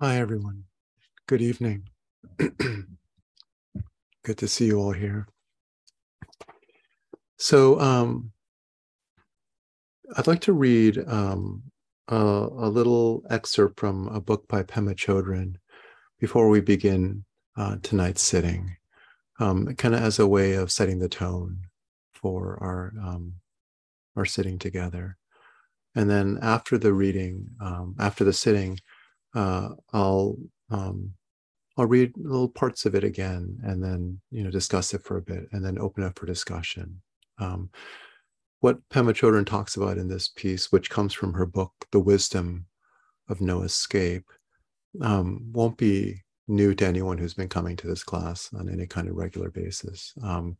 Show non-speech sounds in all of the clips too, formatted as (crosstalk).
Hi, everyone. Good evening. (clears throat) Good to see you all here. So, um, I'd like to read um, a, a, little excerpt from a book by Pema Chodron before we begin uh, tonight's sitting, um, kind of as a way of setting the tone for our um, our sitting together. And then after the reading, um, after the sitting, uh, I'll um, I'll read little parts of it again, and then you know discuss it for a bit, and then open up for discussion. Um, what Pema Chodron talks about in this piece, which comes from her book, The Wisdom of No Escape, um, won't be new to anyone who's been coming to this class on any kind of regular basis. Um,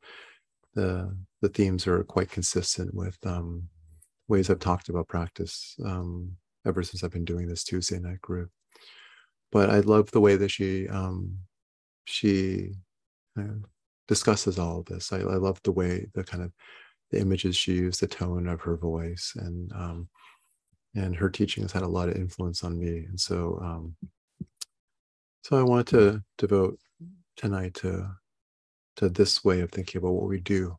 the the themes are quite consistent with um, ways I've talked about practice um, ever since I've been doing this Tuesday night group but I love the way that she um, she uh, discusses all of this. I, I, love the way the kind of the images she used, the tone of her voice, and um, and her teaching has had a lot of influence on me. And so um, so I want to devote tonight to to this way of thinking about what we do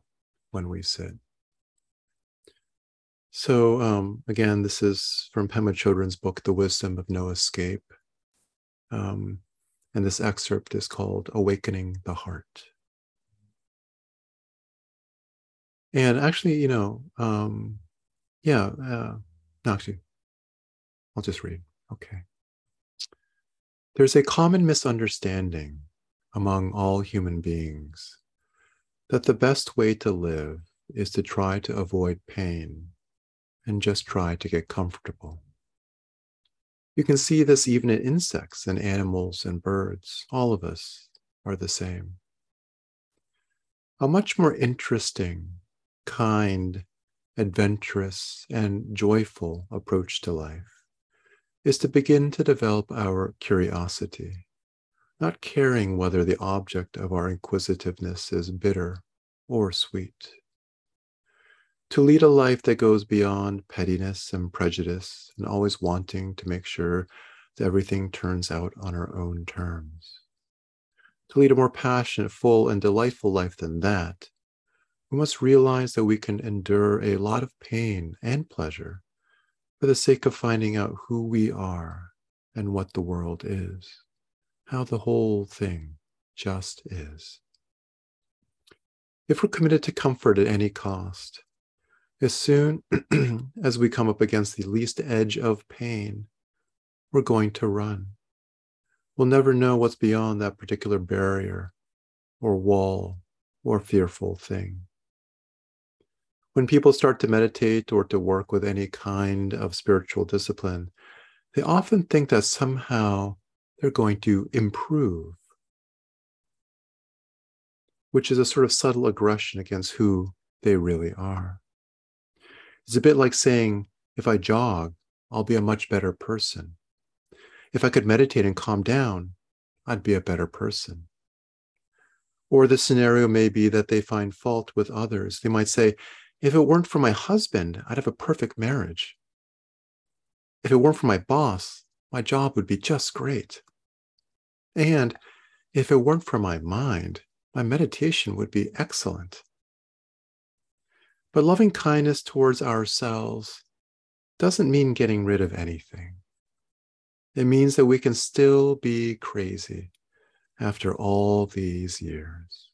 when we sit. So um, again, this is from Pema Chodron's book, The Wisdom of No Escape. Um, and this excerpt is called Awakening the Heart. And actually, you know, um, yeah, uh, no, actually, I'll just read. Okay. There's a common misunderstanding among all human beings that the best way to live is to try to avoid pain and just try to get comfortable. You can see this even in insects and animals and birds. All of us are the same. A much more interesting, kind, adventurous, and joyful approach to life is to begin to develop our curiosity, not caring whether the object of our inquisitiveness is bitter or sweet to lead a life that goes beyond pettiness and prejudice and always wanting to make sure that everything turns out on our own terms. To lead a more passionate, full, and delightful life than that, we must realize that we can endure a lot of pain and pleasure for the sake of finding out who we are and what the world is, how the whole thing just is. If we're committed to comfort at any cost, as soon (clears throat) as we come up against the least edge of pain, we're going to run. We'll never know what's beyond that particular barrier or wall or fearful thing. When people start to meditate or to work with any kind of spiritual discipline, they often think that somehow they're going to improve, which is a sort of subtle aggression against who they really are. It's a bit like saying, if I jog, I'll be a much better person. If I could meditate and calm down, I'd be a better person. Or the scenario may be that they find fault with others. They might say, if it weren't for my husband, I'd have a perfect marriage. If it weren't for my boss, my job would be just great. And if it weren't for my mind, my meditation would be excellent. But loving kindness towards ourselves doesn't mean getting rid of anything. It means that we can still be crazy after all these years.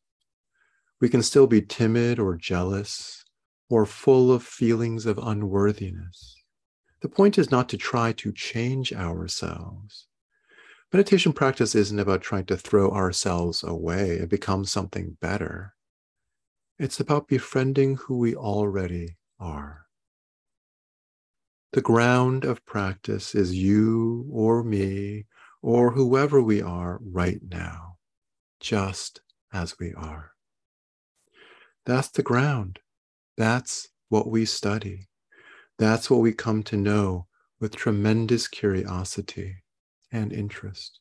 We can still be timid or jealous or full of feelings of unworthiness. The point is not to try to change ourselves. Meditation practice isn't about trying to throw ourselves away and become something better. It's about befriending who we already are. The ground of practice is you or me or whoever we are right now, just as we are. That's the ground. That's what we study. That's what we come to know with tremendous curiosity and interest.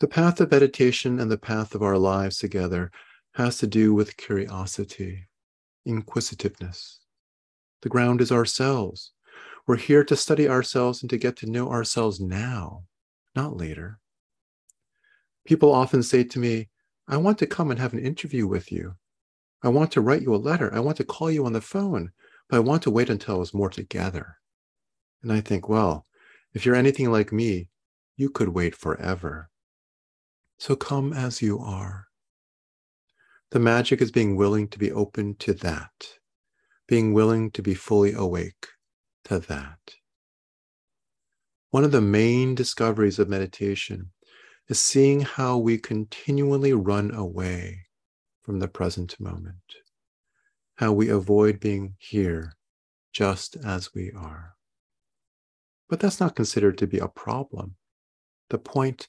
The path of meditation and the path of our lives together has to do with curiosity, inquisitiveness. The ground is ourselves. We're here to study ourselves and to get to know ourselves now, not later. People often say to me, I want to come and have an interview with you. I want to write you a letter. I want to call you on the phone, but I want to wait until it's more together. And I think, well, if you're anything like me, you could wait forever. So come as you are. The magic is being willing to be open to that, being willing to be fully awake to that. One of the main discoveries of meditation is seeing how we continually run away from the present moment, how we avoid being here just as we are. But that's not considered to be a problem. The point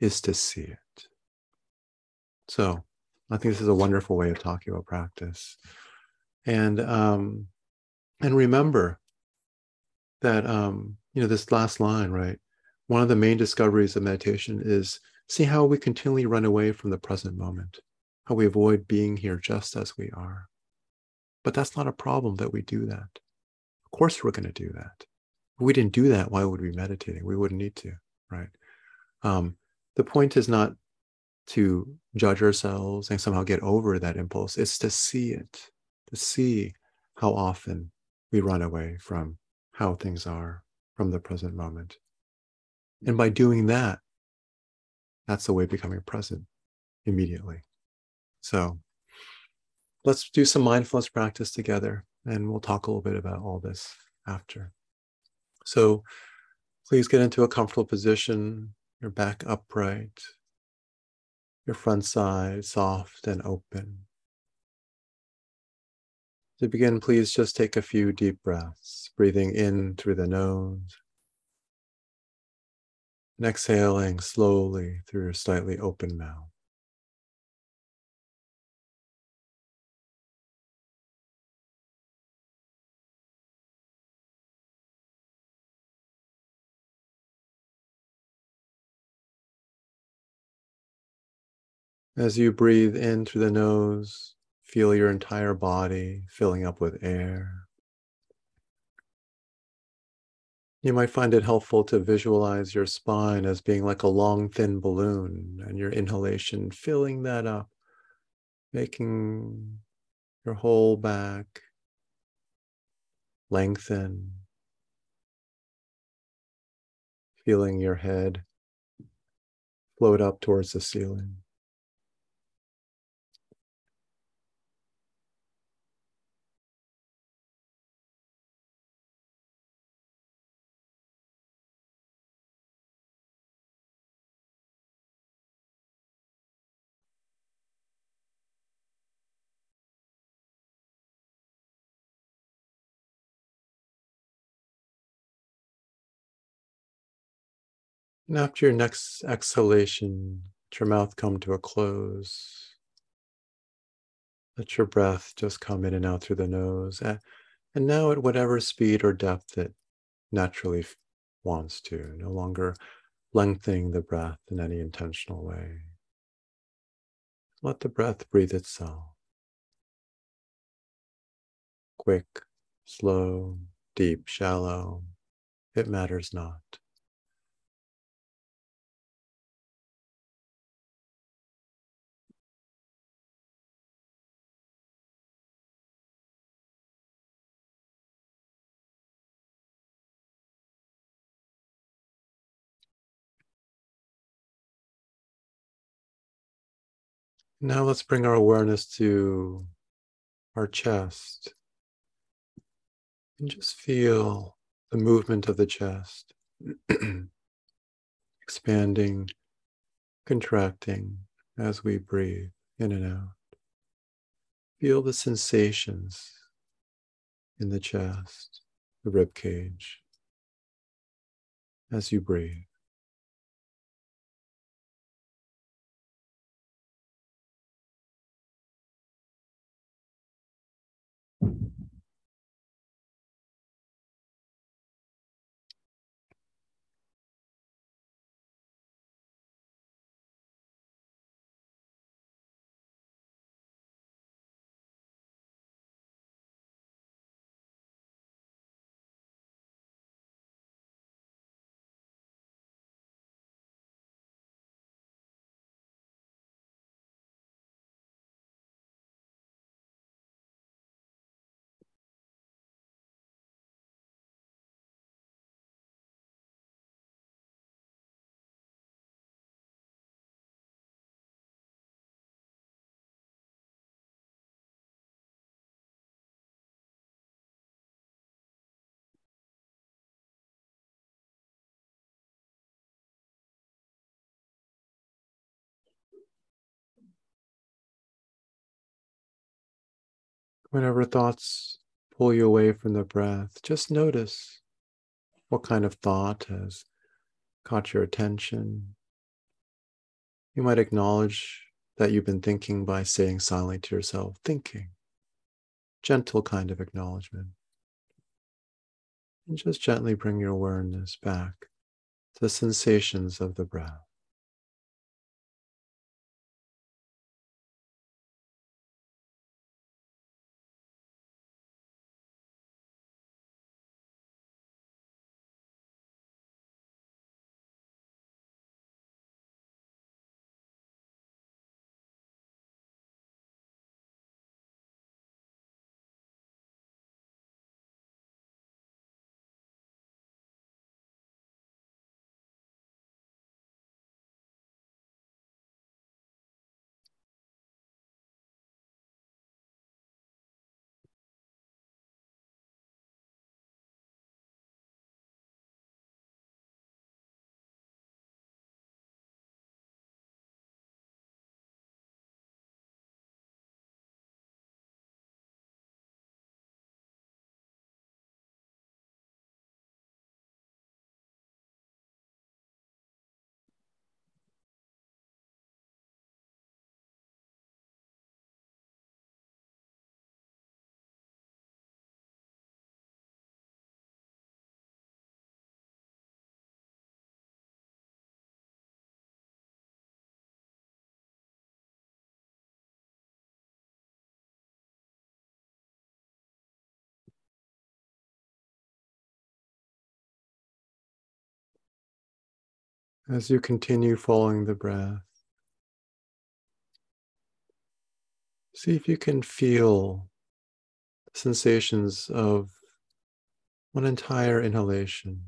is to see it. So I think this is a wonderful way of talking about practice. And um, and remember that um, you know this last line, right? One of the main discoveries of meditation is see how we continually run away from the present moment, how we avoid being here just as we are. But that's not a problem that we do that. Of course, we're going to do that. If we didn't do that, why would we be meditating? We wouldn't need to, right? Um, the point is not to judge ourselves and somehow get over that impulse. It's to see it, to see how often we run away from how things are, from the present moment. And by doing that, that's the way of becoming present immediately. So let's do some mindfulness practice together, and we'll talk a little bit about all this after. So please get into a comfortable position, your back upright, your front side soft and open. To begin, please just take a few deep breaths, breathing in through the nose and exhaling slowly through your slightly open mouth. As you breathe in through the nose, feel your entire body filling up with air. You might find it helpful to visualize your spine as being like a long, thin balloon and your inhalation filling that up, making your whole back lengthen, feeling your head float up towards the ceiling. And after your next exhalation, let your mouth come to a close. Let your breath just come in and out through the nose. And now, at whatever speed or depth it naturally wants to, no longer lengthening the breath in any intentional way. Let the breath breathe itself. Quick, slow, deep, shallow, it matters not. Now let's bring our awareness to our chest and just feel the movement of the chest, (clears throat) expanding, contracting as we breathe in and out. Feel the sensations in the chest, the rib cage, as you breathe. Whenever thoughts pull you away from the breath, just notice what kind of thought has caught your attention. You might acknowledge that you've been thinking by saying silently to yourself, thinking. Gentle kind of acknowledgement. And just gently bring your awareness back to the sensations of the breath. As you continue following the breath, see if you can feel sensations of one entire inhalation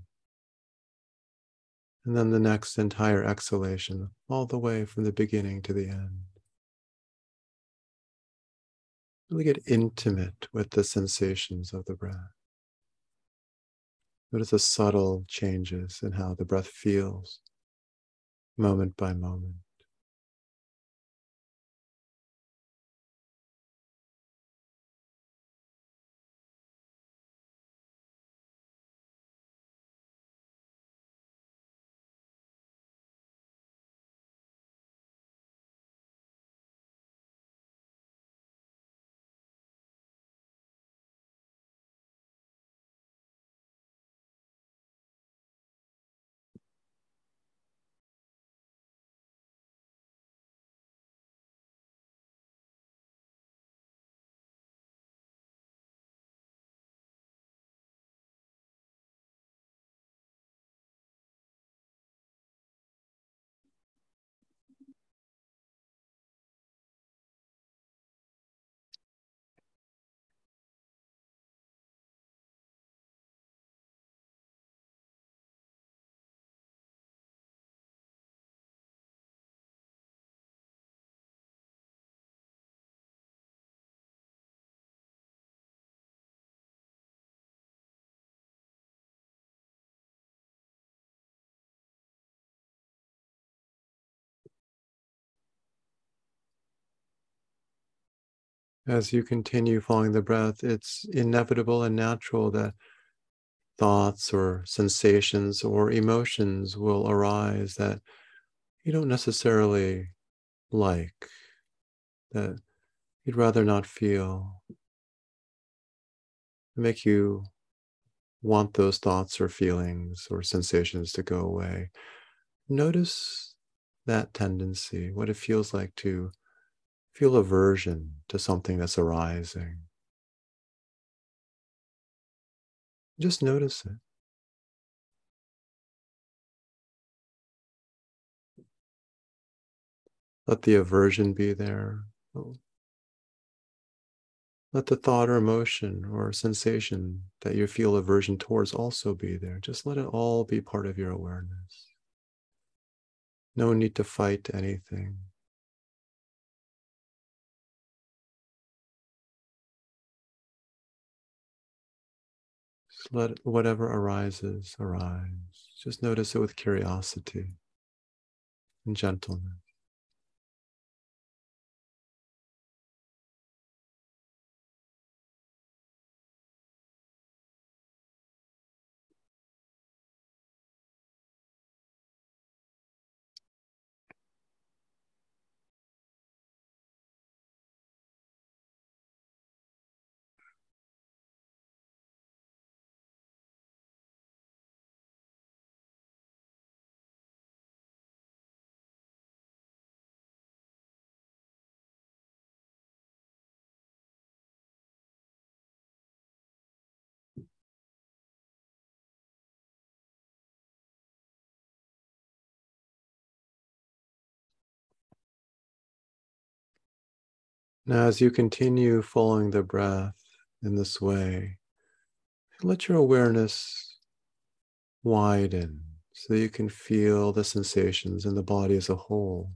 and then the next entire exhalation, all the way from the beginning to the end. Really get intimate with the sensations of the breath. Notice the subtle changes in how the breath feels moment by moment. As you continue following the breath, it's inevitable and natural that thoughts or sensations or emotions will arise that you don't necessarily like, that you'd rather not feel, make you want those thoughts or feelings or sensations to go away. Notice that tendency, what it feels like to Feel aversion to something that's arising. Just notice it. Let the aversion be there. Let the thought or emotion or sensation that you feel aversion towards also be there. Just let it all be part of your awareness. No need to fight anything. Let whatever arises arise. Just notice it with curiosity and gentleness. Now, as you continue following the breath in this way, let your awareness widen so you can feel the sensations in the body as a whole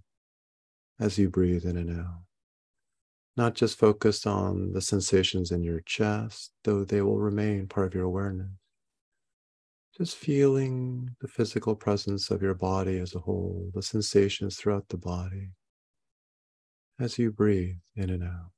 as you breathe in and out. Not just focused on the sensations in your chest, though they will remain part of your awareness. Just feeling the physical presence of your body as a whole, the sensations throughout the body as you breathe in and out.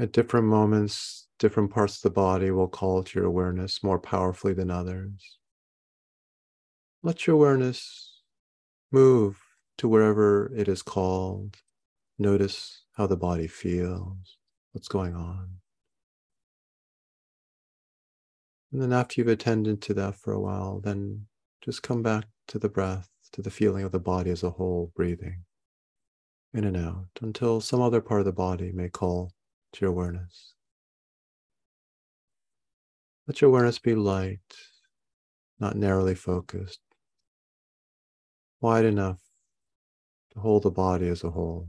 At different moments, different parts of the body will call to your awareness more powerfully than others. Let your awareness move to wherever it is called. Notice how the body feels, what's going on. And then, after you've attended to that for a while, then just come back to the breath, to the feeling of the body as a whole, breathing in and out until some other part of the body may call to your awareness. Let your awareness be light, not narrowly focused, wide enough to hold the body as a whole.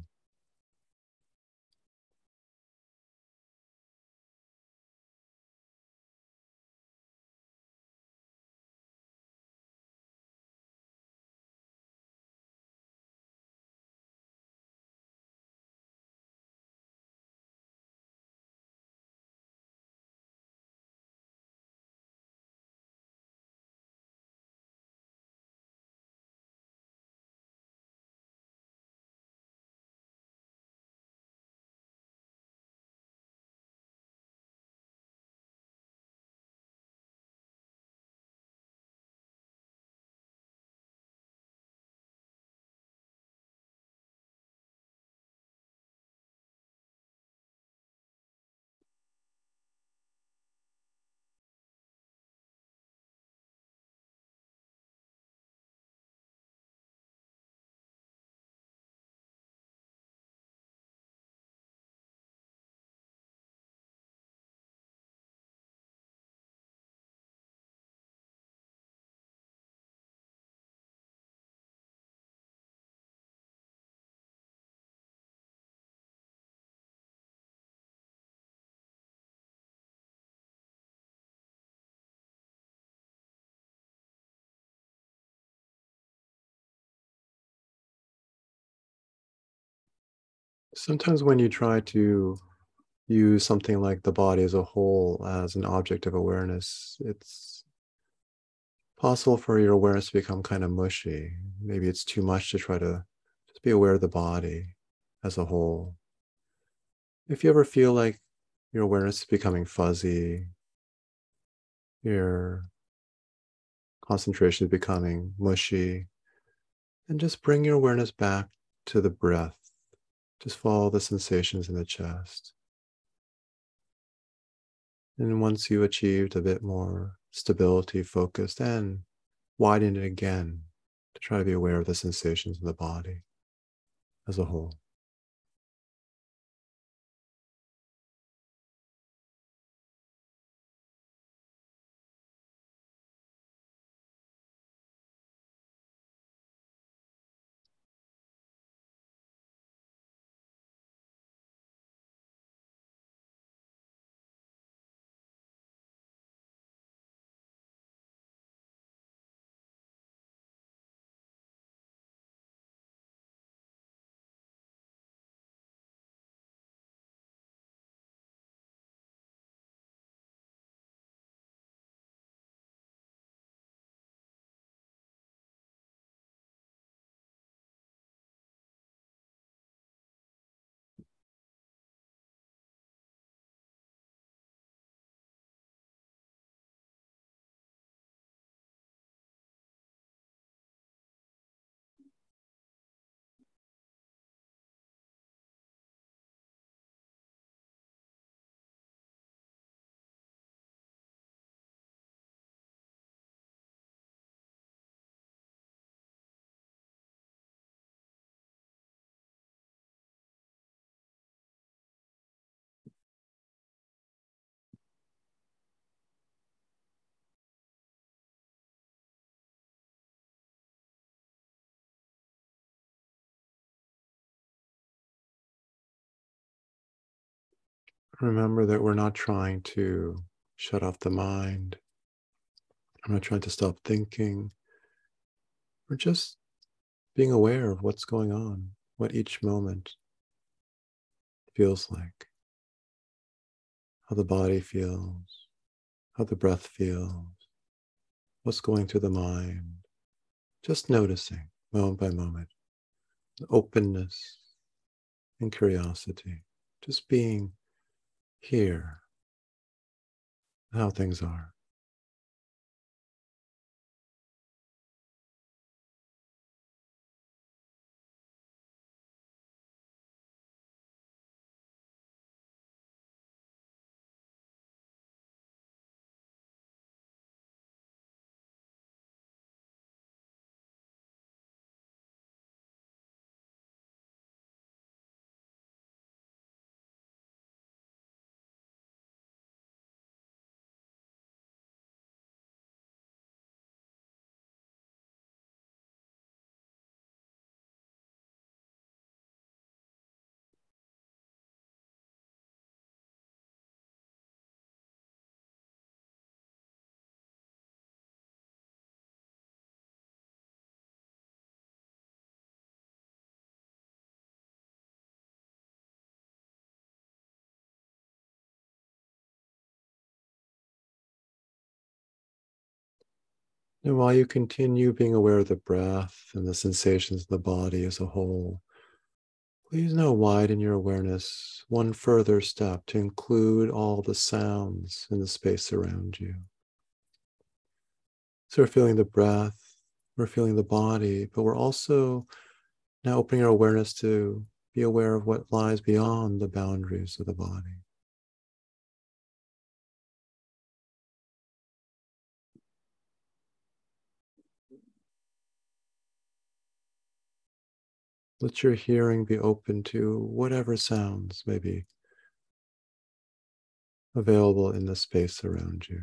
Sometimes, when you try to use something like the body as a whole as an object of awareness, it's possible for your awareness to become kind of mushy. Maybe it's too much to try to just be aware of the body as a whole. If you ever feel like your awareness is becoming fuzzy, your concentration is becoming mushy, then just bring your awareness back to the breath just follow the sensations in the chest. And once you've achieved a bit more stability, focus, then widen it again to try to be aware of the sensations in the body as a whole. Remember that we're not trying to shut off the mind. I'm not trying to stop thinking. We're just being aware of what's going on, what each moment feels like, how the body feels, how the breath feels, what's going through the mind. Just noticing moment by moment, openness and curiosity, just being here, how things are. And while you continue being aware of the breath and the sensations of the body as a whole, please now widen your awareness one further step to include all the sounds in the space around you. So we're feeling the breath, we're feeling the body, but we're also now opening our awareness to be aware of what lies beyond the boundaries of the body. Let your hearing be open to whatever sounds may be available in the space around you,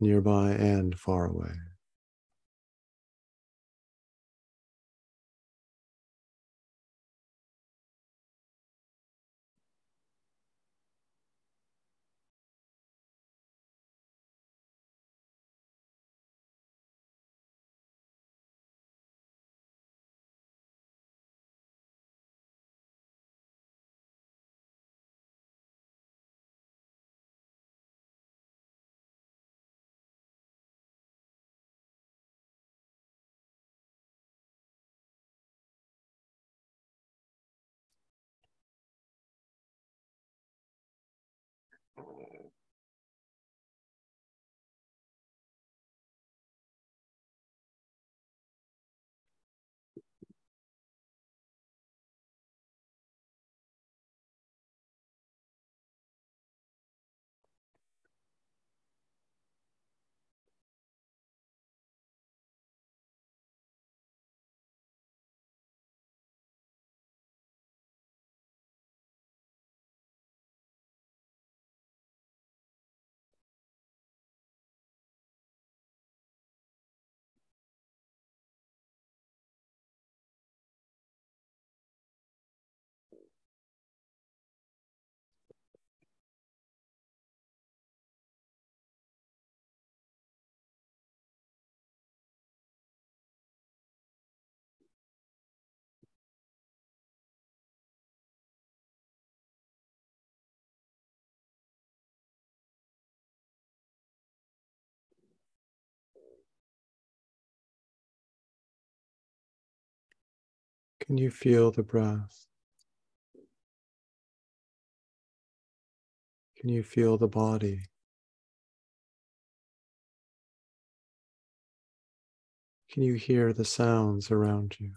nearby and far away. Can you feel the breath? Can you feel the body? Can you hear the sounds around you?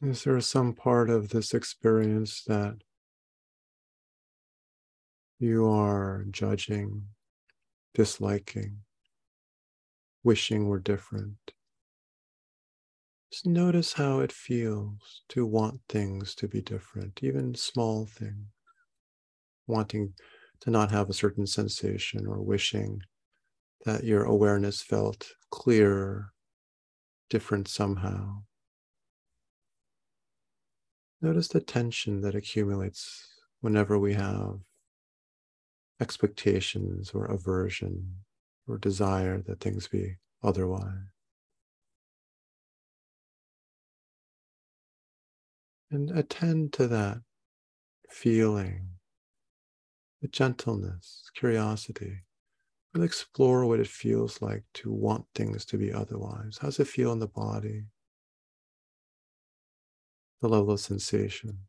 Is there some part of this experience that you are judging, disliking, wishing were different? Just notice how it feels to want things to be different, even small things, wanting to not have a certain sensation or wishing that your awareness felt clearer, different somehow. Notice the tension that accumulates whenever we have expectations or aversion or desire that things be otherwise. and attend to that feeling with gentleness, curiosity. Really explore what it feels like to want things to be otherwise. How does it feel in the body? The level of sensation.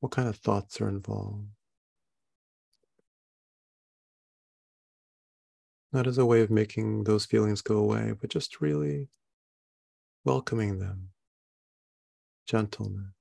What kind of thoughts are involved? Not as a way of making those feelings go away, but just really welcoming them gentleness.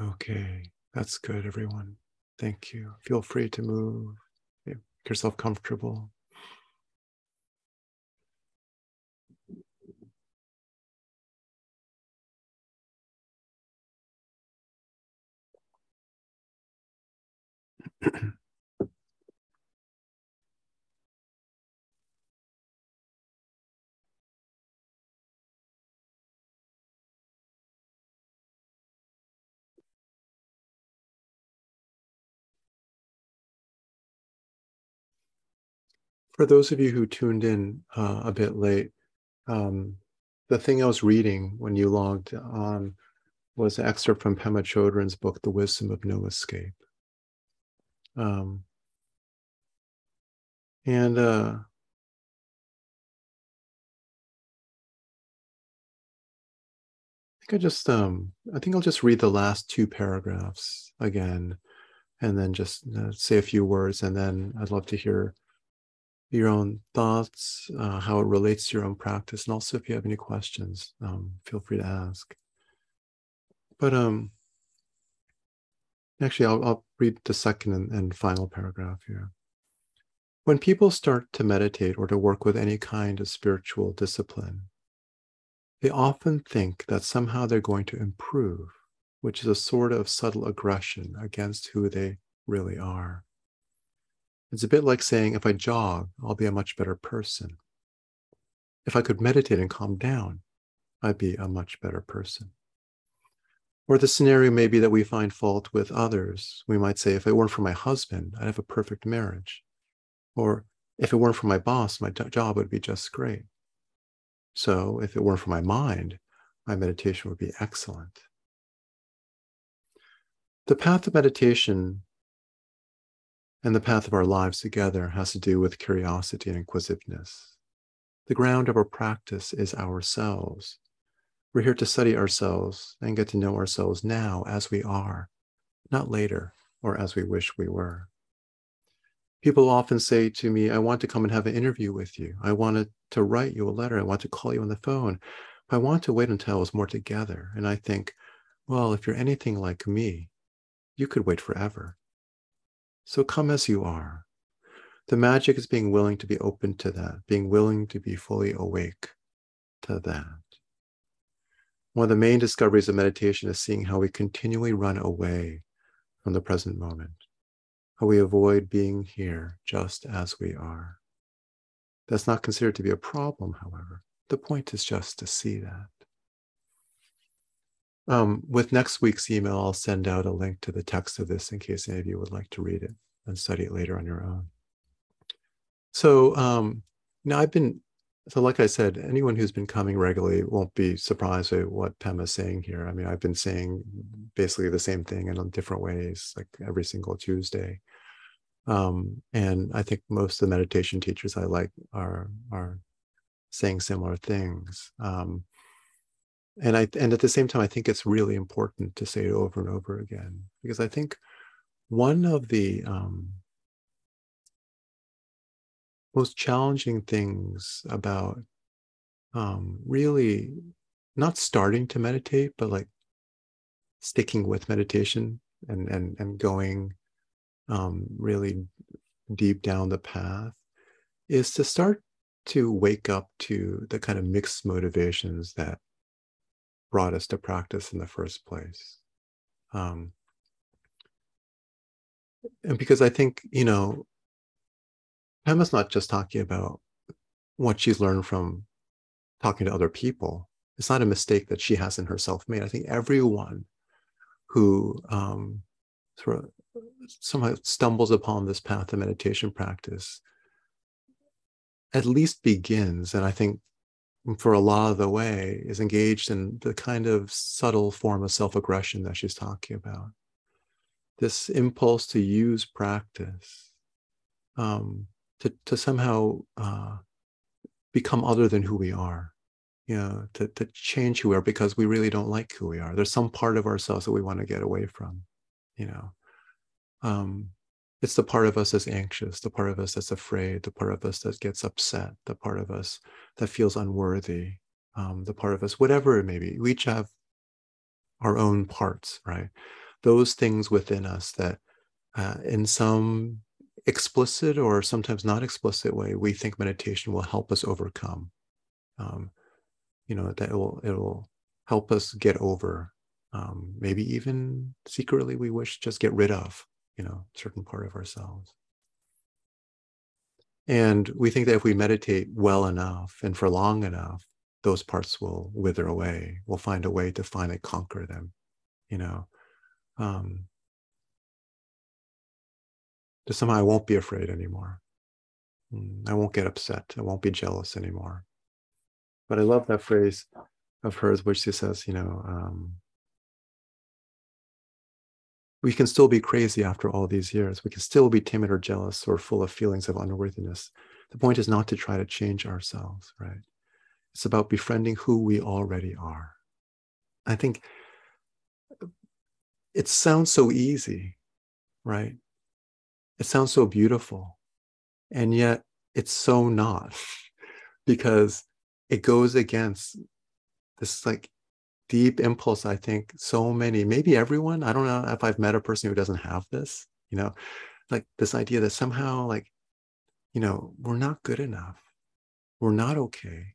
Okay, that's good, everyone. Thank you. Feel free to move, make yourself comfortable. (clears throat) For those of you who tuned in uh, a bit late, um, the thing I was reading when you logged on was an excerpt from Pema Chodron's book, The Wisdom of No Escape. Um, and uh, I think I just um, I think I'll just read the last two paragraphs again, and then just uh, say a few words, and then I'd love to hear your own thoughts, uh, how it relates to your own practice, and also if you have any questions, um, feel free to ask. But um, actually, I'll, I'll read the second and, and final paragraph here. When people start to meditate or to work with any kind of spiritual discipline, they often think that somehow they're going to improve, which is a sort of subtle aggression against who they really are. It's a bit like saying, if I jog, I'll be a much better person. If I could meditate and calm down, I'd be a much better person. Or the scenario may be that we find fault with others. We might say, if it weren't for my husband, I'd have a perfect marriage. Or if it weren't for my boss, my job would be just great. So if it weren't for my mind, my meditation would be excellent. The path of meditation and the path of our lives together has to do with curiosity and inquisitiveness. The ground of our practice is ourselves. We're here to study ourselves and get to know ourselves now as we are, not later or as we wish we were. People often say to me, I want to come and have an interview with you. I wanted to write you a letter. I want to call you on the phone. But I want to wait until I was more together. And I think, well, if you're anything like me, you could wait forever. So come as you are. The magic is being willing to be open to that, being willing to be fully awake to that. One of the main discoveries of meditation is seeing how we continually run away from the present moment, how we avoid being here just as we are. That's not considered to be a problem, however. The point is just to see that. Um, with next week's email, I'll send out a link to the text of this in case any of you would like to read it and study it later on your own. So um, now I've been, so like I said, anyone who's been coming regularly won't be surprised at what Pema is saying here. I mean, I've been saying basically the same thing in different ways, like every single Tuesday. Um, and I think most of the meditation teachers I like are are saying similar things. Um, and I and at the same time, I think it's really important to say it over and over again because I think one of the um, most challenging things about um, really not starting to meditate, but like sticking with meditation and and and going um, really deep down the path is to start to wake up to the kind of mixed motivations that brought us to practice in the first place. Um, and because I think, you know, Pema's not just talking about what she's learned from talking to other people. It's not a mistake that she hasn't herself made. I think everyone who um, sort of somehow stumbles upon this path of meditation practice at least begins, and I think for a lot of the way is engaged in the kind of subtle form of self aggression that she's talking about. This impulse to use practice um, to, to somehow uh, become other than who we are, you know, to, to change who we are because we really don't like who we are. There's some part of ourselves that we want to get away from, you know um, it's the part of us that's anxious, the part of us that's afraid, the part of us that gets upset, the part of us that feels unworthy, um, the part of us, whatever it may be. We each have our own parts, right? Those things within us that, uh, in some explicit or sometimes not explicit way, we think meditation will help us overcome. Um, you know that it will it will help us get over. Um, maybe even secretly we wish just get rid of you know, certain part of ourselves. And we think that if we meditate well enough and for long enough, those parts will wither away. We'll find a way to finally conquer them, you know. Um, that somehow I won't be afraid anymore. Mm, I won't get upset. I won't be jealous anymore. But I love that phrase of hers, which she says, you know, um, we can still be crazy after all these years. We can still be timid or jealous or full of feelings of unworthiness. The point is not to try to change ourselves, right? It's about befriending who we already are. I think it sounds so easy, right? It sounds so beautiful. And yet it's so not (laughs) because it goes against this like deep impulse i think so many maybe everyone i don't know if i've met a person who doesn't have this you know like this idea that somehow like you know we're not good enough we're not okay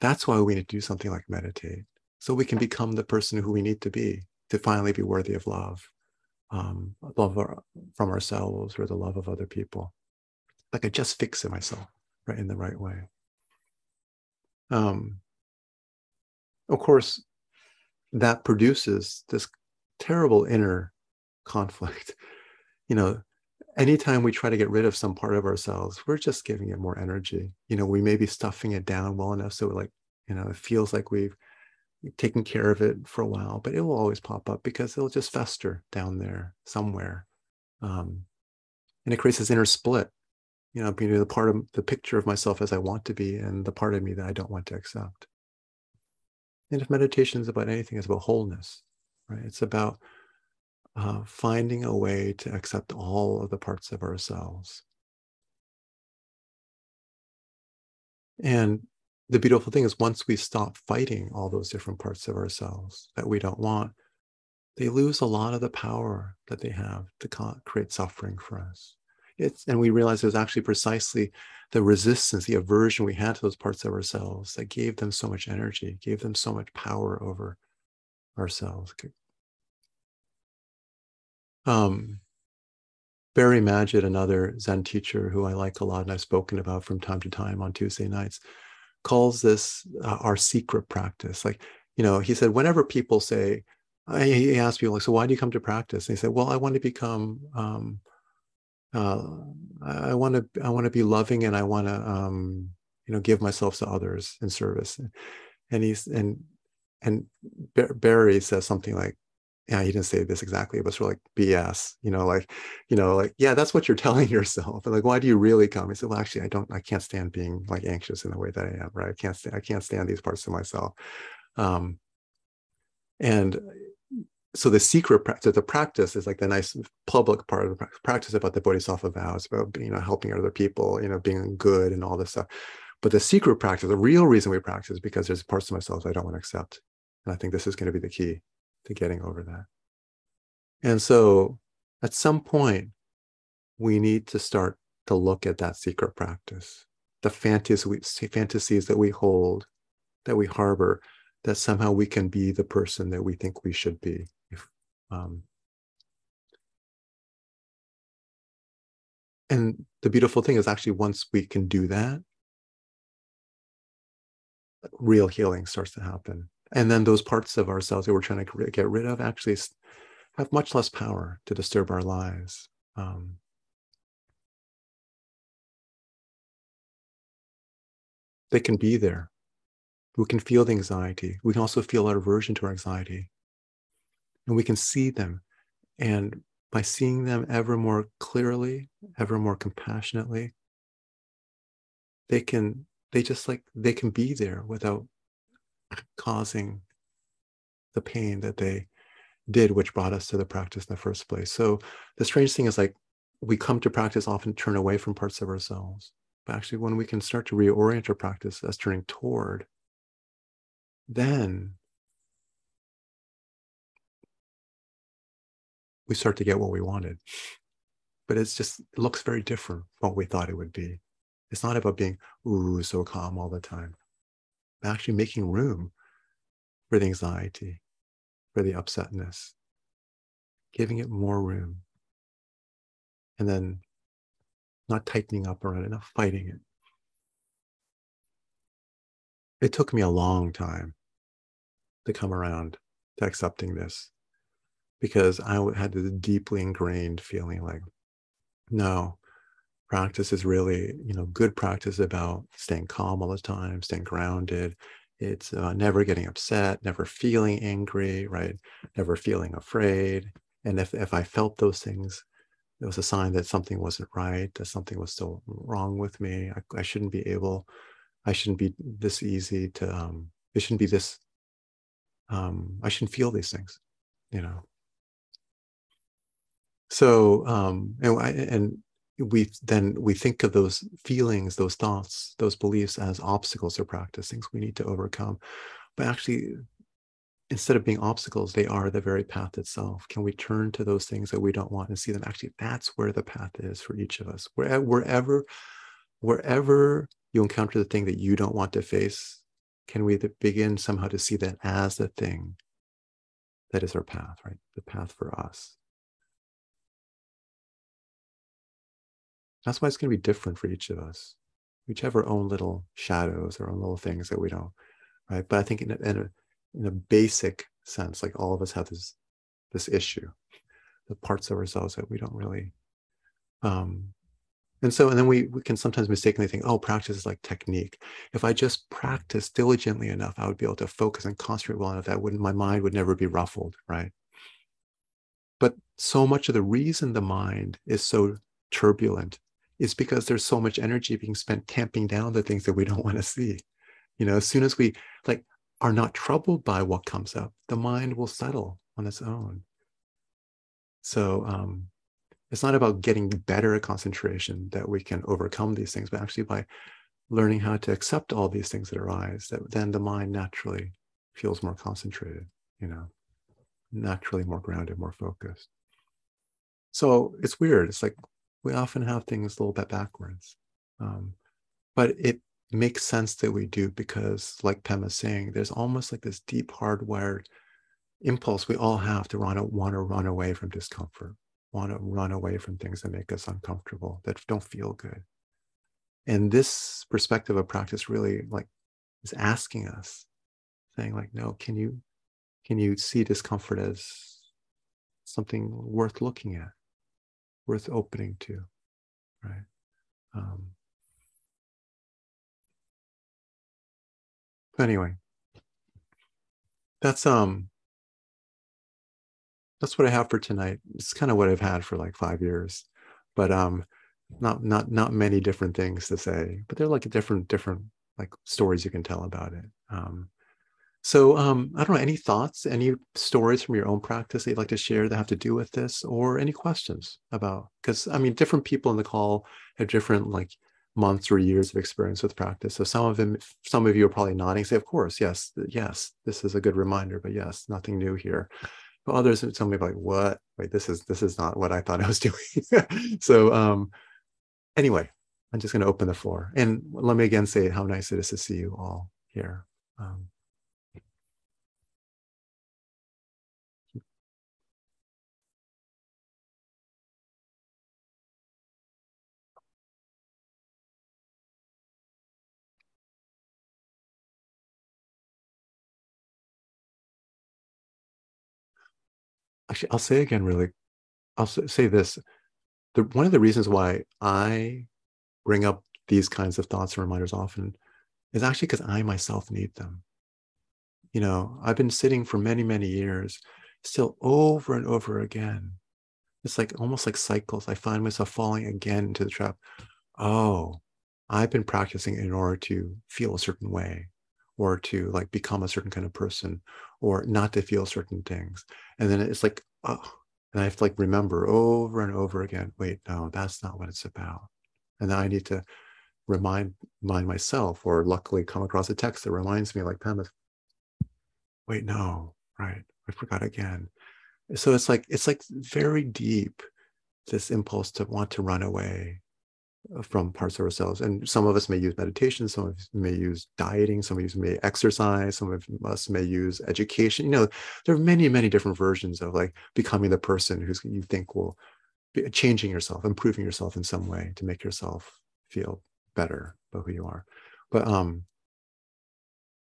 That's why we need to do something like meditate, so we can become the person who we need to be to finally be worthy of love, um, love from ourselves or the love of other people. Like I just fix it myself, right, in the right way. Um, of course, that produces this terrible inner conflict. (laughs) You know, anytime we try to get rid of some part of ourselves, we're just giving it more energy. You know, we may be stuffing it down well enough so like, you know, it feels like we've taken care of it for a while, but it will always pop up because it'll just fester down there somewhere. Um, and it creates this inner split, you know, between the part of the picture of myself as I want to be and the part of me that I don't want to accept. And if meditation is about anything, it's about wholeness, right? It's about uh, finding a way to accept all of the parts of ourselves. And the beautiful thing is, once we stop fighting all those different parts of ourselves that we don't want, they lose a lot of the power that they have to create suffering for us. It's, and we realize it was actually precisely the resistance, the aversion we had to those parts of ourselves that gave them so much energy, gave them so much power over ourselves. Um, Barry Magid, another Zen teacher who I like a lot and I've spoken about from time to time on Tuesday nights, calls this uh, our secret practice. Like, you know, he said, whenever people say, he asked people, like, so why do you come to practice? And he said, well, I want to become um, uh, I want to I want to be loving and I want to um, you know give myself to others in service. And he's and and Barry says something like, yeah, he didn't say this exactly, but sort of like BS, you know, like, you know, like, yeah, that's what you're (laughs) telling yourself. And like, why do you really come? He said, well, actually, I don't, I can't stand being like anxious in the way that I am, right? I can't stand, I can't stand these parts of myself. Um, and so the secret practice, the practice is like the nice public part of the practice about the bodhisattva vows, about you know helping other people, you know, being good and all this stuff. But the secret practice, the real reason we practice is because there's parts of myself I don't want to accept. And I think this is going to be the key to getting over that. And so at some point, we need to start to look at that secret practice, the fantasies, we, fantasies that we hold, that we harbor, that somehow we can be the person that we think we should be um, and the beautiful thing is actually once we can do that, real healing starts to happen. And then those parts of ourselves that we're trying to get rid of actually have much less power to disturb our lives. Um, they can be there. We can feel the anxiety. We can also feel our aversion to our anxiety and we can see them. And by seeing them ever more clearly, ever more compassionately, they can, they just like, they can be there without causing the pain that they did, which brought us to the practice in the first place. So the strange thing is like, we come to practice often turn away from parts of ourselves. But actually, when we can start to reorient our practice as turning toward, then we start to get what we wanted. But it's just, it looks very different from what we thought it would be. It's not about being, ooh, so calm all the time. But actually making room for the anxiety, for the upsetness, giving it more room. And then not tightening up around it, not fighting it. It took me a long time to come around to accepting this because I had this deeply ingrained feeling like, no, practice is really, you know, good practice about staying calm all the time, staying grounded. It's uh, never getting upset, never feeling angry, right? Never feeling afraid. And if, if I felt those things, it was a sign that something wasn't right, that something was still wrong with me. I, I shouldn't be able, I shouldn't be this easy to, um, it shouldn't be this, um, I shouldn't feel these things, you know so um and, and we then we think of those feelings those thoughts those beliefs as obstacles to practice things we need to overcome but actually instead of being obstacles they are the very path itself can we turn to those things that we don't want and see them actually that's where the path is for each of us wherever wherever wherever you encounter the thing that you don't want to face can we begin somehow to see that as the thing that is our path, right? The path for us. That's why it's going to be different for each of us. We each have our own little shadows, our own little things that we don't, right? But I think in a, in a, in a basic sense, like all of us have this this issue, the parts of ourselves that we don't really um, and so, and then we, we can sometimes mistakenly think, oh, practice is like technique. If I just practice diligently enough, I would be able to focus and concentrate well enough that wouldn't, my mind would never be ruffled, right? But so much of the reason the mind is so turbulent is because there's so much energy being spent tamping down the things that we don't want to see. You know, as soon as we like are not troubled by what comes up, the mind will settle on its own. So um, it's not about getting better at concentration that we can overcome these things, but actually by learning how to accept all these things that arise, that then the mind naturally feels more concentrated, you know, naturally more grounded, more focused. So it's weird. It's like we often have things a little bit backwards. Um, but it makes sense that we do because, like Pema is saying, there's almost like this deep hardwired impulse we all have to run, want to run away from discomfort want to run away from things that make us uncomfortable, that don't feel good. And this perspective of practice really like is asking us, saying like, no, can you can you see discomfort as something worth looking at, worth opening to, right? Um, anyway, that's um that's what I have for tonight. It's kind of what I've had for like five years, but um, not not not many different things to say. But they're like different different like stories you can tell about it. Um, so um, I don't know. Any thoughts? Any stories from your own practice that you'd like to share that have to do with this, or any questions about? Because I mean, different people in the call have different like months or years of experience with practice. So some of them, some of you are probably nodding, say, "Of course, yes, yes, this is a good reminder." But yes, nothing new here. But others tell me like, what? Wait, this is this is not what I thought I was (laughs) doing. so um, anyway, I'm just going to open the floor. And let me again say how nice it is to see you all here. Um, actually, I'll say again, really, I'll say this. The, one of the reasons why I bring up these kinds of thoughts and reminders often is actually because I myself need them. You know, I've been sitting for many, many years, still over and over again. It's like almost like cycles. I find myself falling again into the trap. Oh, I've been practicing in order to feel a certain way or to like become a certain kind of person or not to feel certain things and then it's like oh and i have to like remember over and over again wait no that's not what it's about and then i need to remind remind myself or luckily come across a text that reminds me like Pema, wait no right i forgot again. So it's like it's like very deep this impulse to want to run away from parts of ourselves. And some of us may use meditation, some of us may use dieting, some of us may exercise, some of us may use education. You know, there are many, many different versions of like becoming the person who's you think will be changing yourself, improving yourself in some way to make yourself feel better about who you are. But um,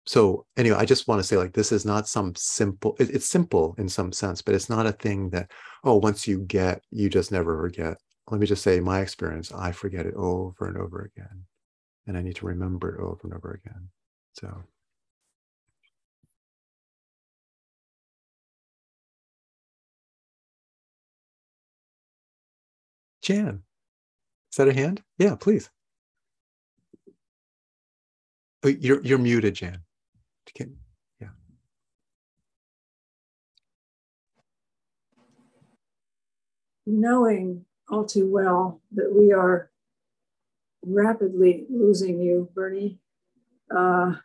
so anyway, I just want to say like this is not some simple. It, it's simple in some sense, but it's not a thing that oh once you get you just never forget let me just say my experience, I forget it over and over again. And I need to remember it over and over again. So Jan, is that a hand? Yeah, please. Oh, you're you're muted, Jan. Can, yeah. Knowing all too well that we are rapidly losing you, Bernie. Uh,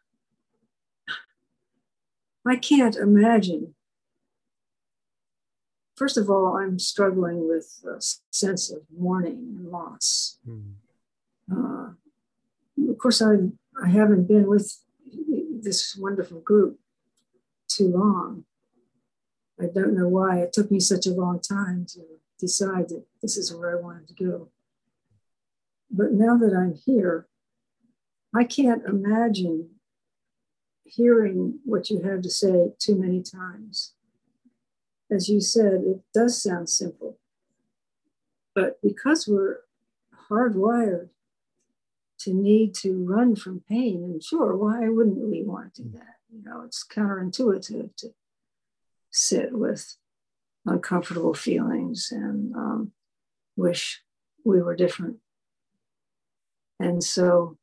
I can't imagine. First of all, I'm struggling with a sense of mourning and loss. Mm. Uh, of course, I, I haven't been with this wonderful group too long. I don't know why it took me such a long time to decide that this is where I wanted to go. But now that I'm here, I can't imagine hearing what you have to say too many times. As you said, it does sound simple. But because we're hardwired to need to run from pain, and sure, why wouldn't we want to do that? You know, it's counterintuitive to sit with uncomfortable feelings and um, wish we were different. And so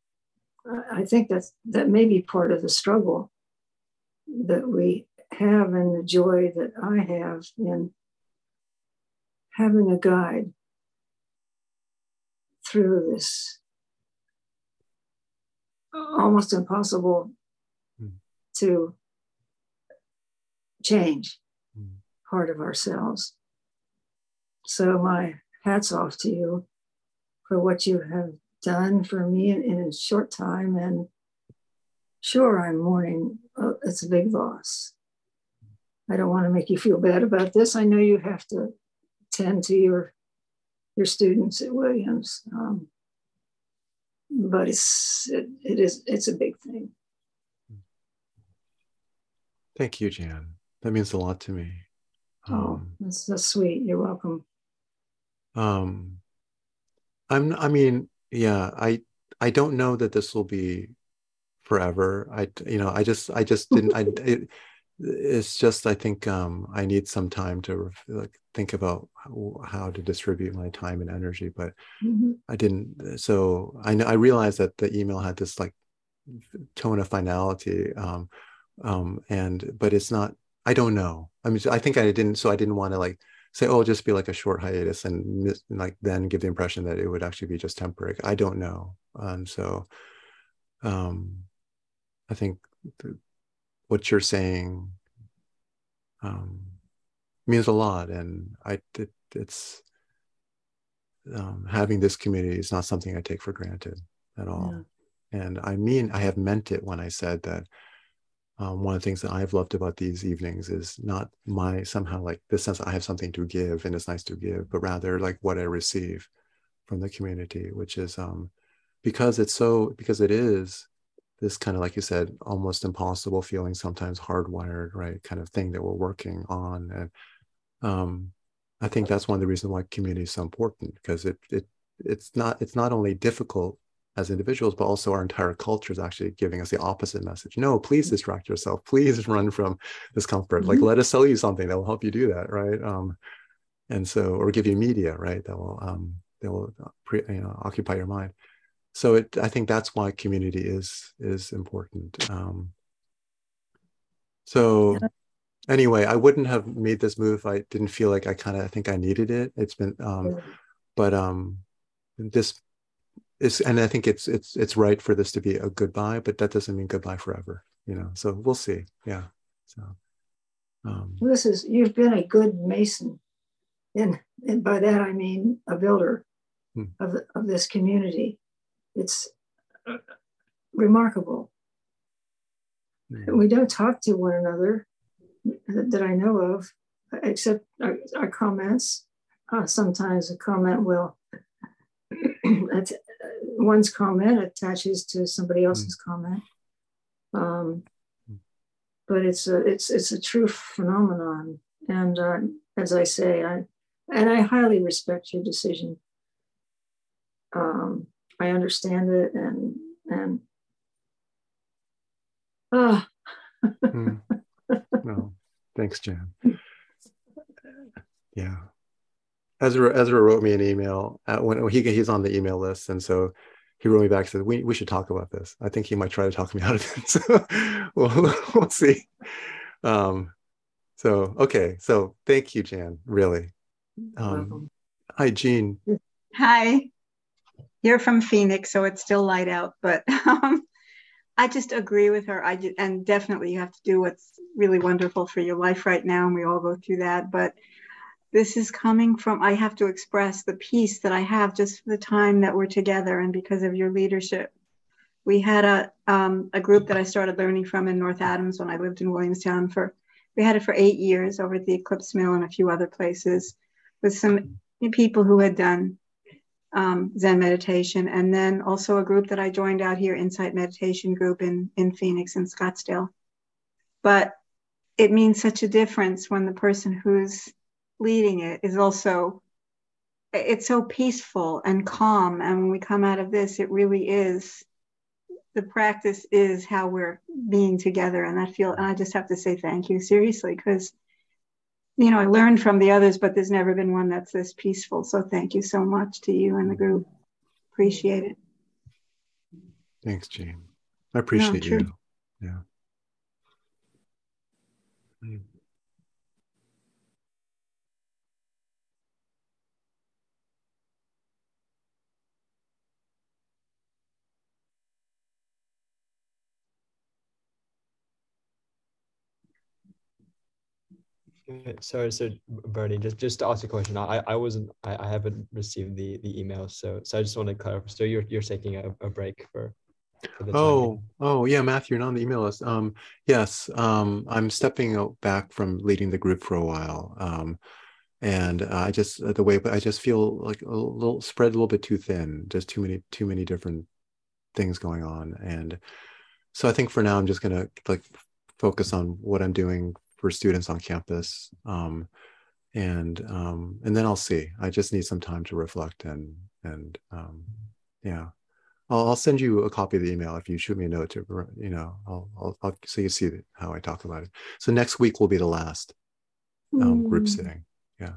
I think that's, that may be part of the struggle that we have and the joy that I have in having a guide through this almost impossible mm. to change. Part of ourselves. So, my hat's off to you for what you have done for me in, a short time. And sure, I'm mourning. Uh, it's a big loss. I don't want to make you feel bad about this. I know you have to tend to your your students at Williams, um, but it's it, it is it's a big thing. Thank you, Jan. That means a lot to me. Oh, that's, that's sweet. You're welcome. Um, I'm. I mean, yeah i i don't know that this will be forever i you know i just i just didn't i (laughs) it, it's just i think um i need some time to like think about how, how to distribute my time and energy but mm-hmm. i didn't so i know i realized that the email had this like tone of finality um um and but it's not i don't know i mean i think i didn't so i didn't want to like say, oh, just be like a short hiatus and miss, like then give the impression that it would actually be just temporary. I don't know. And so um, I think the, what you're saying um, means a lot. And I, it, it's um, having this community is not something I take for granted at all. Yeah. And I mean, I have meant it when I said that um, one of the things that I've loved about these evenings is not my somehow like this sense I have something to give and it's nice to give, but rather like what I receive from the community, which is um, because it's so because it is this kind of like you said almost impossible feeling sometimes hardwired right kind of thing that we're working on and um, I think that's one of the reasons why community is so important because it it it's not it's not only difficult as individuals, but also our entire culture is actually giving us the opposite message. No, please distract yourself. Please (laughs) run from discomfort. Mm-hmm. Like, let us sell you something that will help you do that, right? Um, and so, or give you media, right? That will um, that will uh, pre, you know occupy your mind. So, it I think that's why community is is important. Um, so. Anyway, I wouldn't have made this move. If I didn't feel like I kind of I think I needed it. It's been, um, but um, this is and I think it's it's it's right for this to be a goodbye, but that doesn't mean goodbye forever, you know. So we'll see. Yeah. So um, this is you've been a good mason, and and by that I mean a builder hmm. of the, of this community. It's uh, remarkable. We don't talk to one another that, that I know of, except our, our comments. Uh, sometimes a comment will (clears throat) one's comment attaches to somebody hmm. else's mm. comment. Um, hmm. but it's a it's it's a true phenomenon, and uh, as I say, I and I highly respect your decision. Um, I understand it, and and ah. mm. (laughs) No, thanks, Jan. (laughs) Yeah. Ezra Ezra wrote me an email when he he's on the email list, and so he wrote me back and said we we should talk about this. I think he might try to talk me (laughs) out of it. So we'll, we'll see. Um, so okay, so thank you, Jan. Really. Um, hi, Jean. Hi. You're from Phoenix, so it's still light out, but (laughs) um, I just agree with her. I and definitely you have to do what's really wonderful for your life right now, and we all go through that. But this is coming from i have to express the peace that i have just for the time that we're together and because of your leadership we had a um, a group that I started learning from in North Adams when I lived in Williamstown for we had it for eight years over at the Eclipse Mill and a few other places with some people who had done um, Zen meditation, and then also a group that I joined out here, Insight Meditation Group in in Phoenix and Scottsdale. But it means such a difference when the person who's leading it is also it's so peaceful and calm. And when we come out of this it really is the practice is how we're being together. And i feel and i just have to say thank you seriously because you know i learned from the others but there's never been one that's this peaceful. So thank you so much to you and the group. Appreciate it. Thanks jane. I appreciate no, you yeah. Mm. Sorry, so Bernie, just just to ask a question. I I wasn't I, I haven't received the the email, so so I just want to clarify. So you're you're taking a, a break for. for oh oh yeah, Matthew, you're not on the email list. Um yes, um I'm stepping out back from leading the group for a while. Um, and uh, I just uh, the way, I just feel like a little spread a little bit too thin. Just too many too many different things going on, and so I think for now I'm just gonna like focus on what I'm doing for students on campus. Um, and um, and then I'll see. I just need some time to reflect and and um, yeah, I'll, I'll send you a copy of the email if you shoot me a note to you know I'll, I'll, I'll so you see how I talk about it. So next week will be the last um, mm. group sitting. Yeah.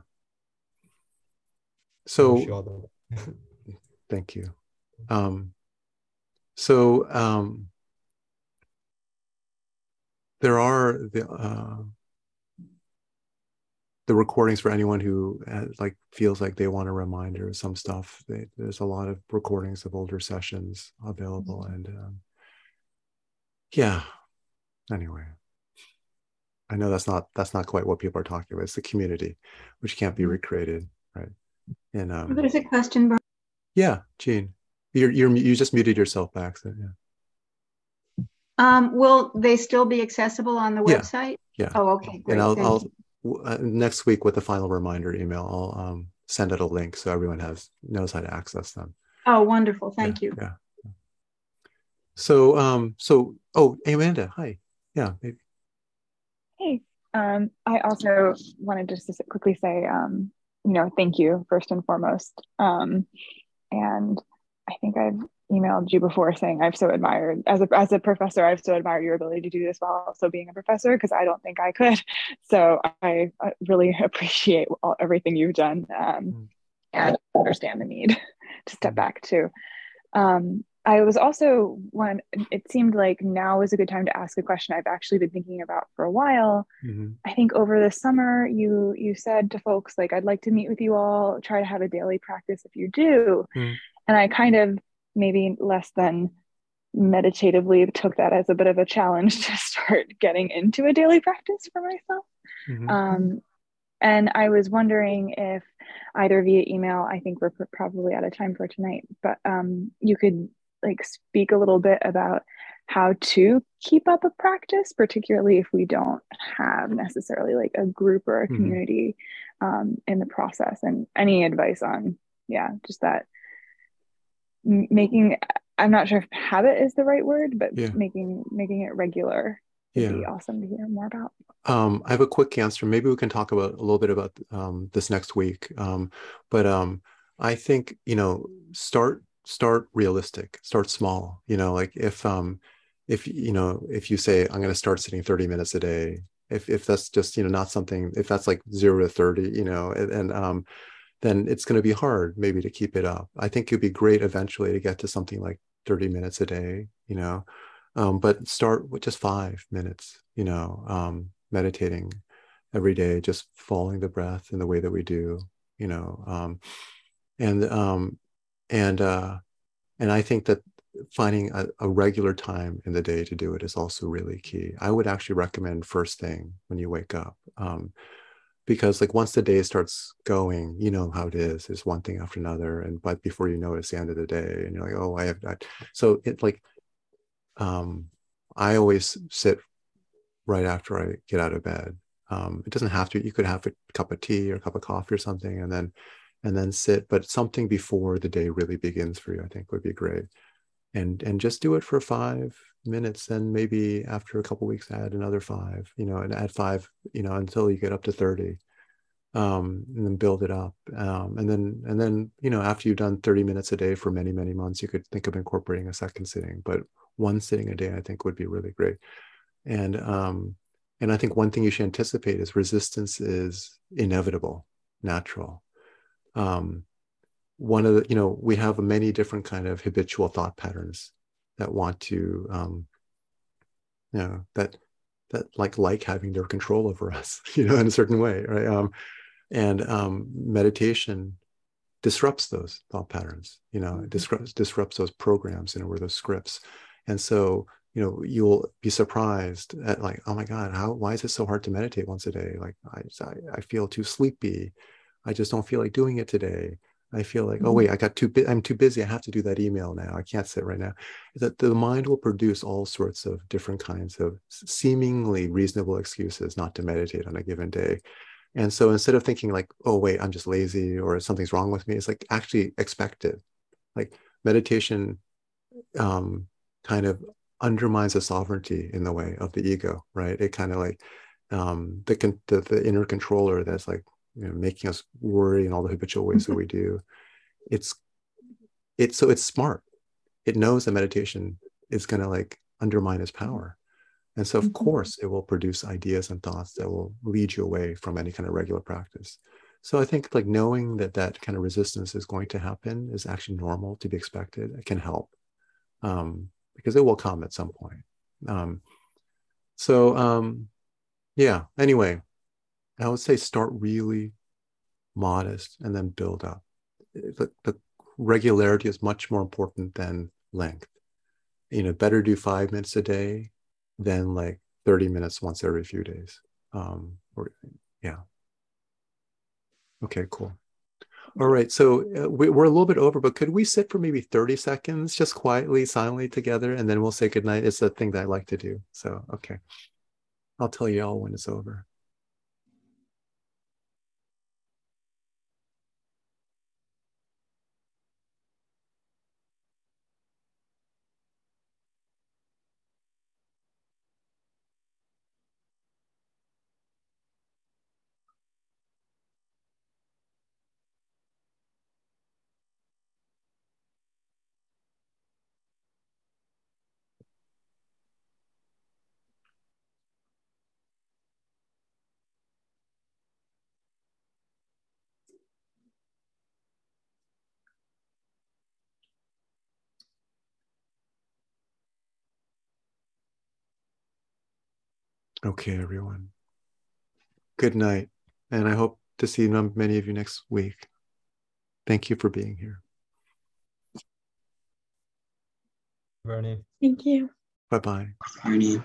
So (laughs) thank you. Um, so um, there are the uh, the recordings for anyone who has, like feels like they want a reminder of some stuff. They, there's a lot of recordings of older sessions available, mm-hmm. and um, yeah. Anyway, I know that's not that's not quite what people are talking about. It's the community, which can't be mm-hmm. recreated, right? And um, there's a question, Brian. Yeah, Jean, you're you're you just muted yourself back. So yeah. Um, will they still be accessible on the website? Yeah. Oh, okay. Great. And I'll, I'll uh, next week with the final reminder email, I'll um, send it a link so everyone has knows how to access them. Oh, wonderful! Thank yeah, you. Yeah. So, um, so oh, Amanda, hi. Yeah, maybe. Hey, um, I also wanted to just to quickly say, um, you know, thank you first and foremost. Um, and I think I've emailed you before saying I've so admired as a as a professor I've so admired your ability to do this while also being a professor because I don't think I could. (laughs) So I, I really (laughs) appreciate all, everything you've done um, mm. and understand the need (laughs) to step mm. back too. Um, I was also one. It seemed like now is a good time to ask a question I've actually been thinking about for a while. Mm-hmm. I think over the summer, you you said to folks like, "I'd like to meet with you all. Try to have a daily practice if you do." Mm. And I kind of maybe less than meditatively took that as a bit of a challenge (laughs) to start getting into a daily practice for myself. Mm-hmm. Um, and I was wondering if either via email, I think we're probably out of time for tonight, but um, you could like speak a little bit about how to keep up a practice, particularly if we don't have necessarily like a group or a mm-hmm. community mm-hmm. um, in the process, and any advice on, yeah, just that making i'm not sure if habit is the right word but yeah. making making it regular would yeah. be awesome to hear more about um, i have a quick answer maybe we can talk about a little bit about um, this next week um, but um, i think you know start start realistic start small you know like if um if you know if you say i'm going to start sitting 30 minutes a day if if that's just you know not something if that's like 0 to 30 you know and, and um then it's going to be hard maybe to keep it up. I think it'd be great eventually to get to something like 30 minutes a day, you know, um, but start with just five minutes, you know, um, meditating every day, just following the breath in the way that we do, you know, um, and um, and uh, and I think that finding a, a, regular time in the day to do it is also really key. I would actually recommend first thing when you wake up. Because like once the day starts going you know how it is it's one thing after another and but before you know it, it's the end of the day and you're like oh i have that so it like um, I always sit right after I get out of bed. Um, it doesn't have to. You could have a cup of tea or a cup of coffee or something, and then and then sit. But something before the day really begins for you, I think, would be great. And and just do it for five minutes. Then maybe after a couple weeks, add another five. You know, and add five. You know, until you get up to thirty um, and then build it up. Um, and then, and then, you know, after you've done 30 minutes a day for many, many months, you could think of incorporating a second sitting, but one sitting a day, I think would be really great. And, um, and I think one thing you should anticipate is resistance is inevitable, natural. Um, one of the, you know, we have many different kind of habitual thought patterns that want to, um, you know, that, that like like having their control over (laughs) us, you know, in a certain way, right? Um, and um, meditation disrupts those thought patterns you know mm-hmm. disrupts disrupts those programs you know or those scripts and so you know you'll be surprised at like oh my god how why is it so hard to meditate once a day like i i, I feel too sleepy i just don't feel like doing it today i feel like oh, mm-hmm. oh wait i got too bu- i'm too busy i have to do that email now i can't sit right now that the mind will produce all sorts of different kinds of seemingly reasonable excuses not to meditate on a given day and so instead of thinking like, oh, wait, I'm just lazy or something's wrong with me, it's like actually expected. Like meditation um, kind of undermines the sovereignty in the way of the ego, right? It kind of like um, the, the, the inner controller that's like you know, making us worry in all the habitual ways mm-hmm. that we do. It's it's so it's smart. It knows that meditation is going to like undermine its power. And so, of mm-hmm. course, it will produce ideas and thoughts that will lead you away from any kind of regular practice. So I think like knowing that that kind of resistance is going to happen is actually normal to be expected. It can help um, because it will come at some point. Um, so um, yeah. Anyway, I would say start really modest and then build up. The, the regularity is much more important than length. You know, better do five minutes a day than like 30 minutes once every few days. Um, or yeah. Okay, cool. All right, so uh, we, are a little bit over, but could we sit for maybe 30 seconds, just quietly, silently together, and then we'll say goodnight? It's a thing that I like to do. So, okay. I'll tell you all when it's over. Okay, everyone. Good night. And I hope to see many of you next week. Thank you for being here. Bernie. Thank you. Bye bye. Bernie.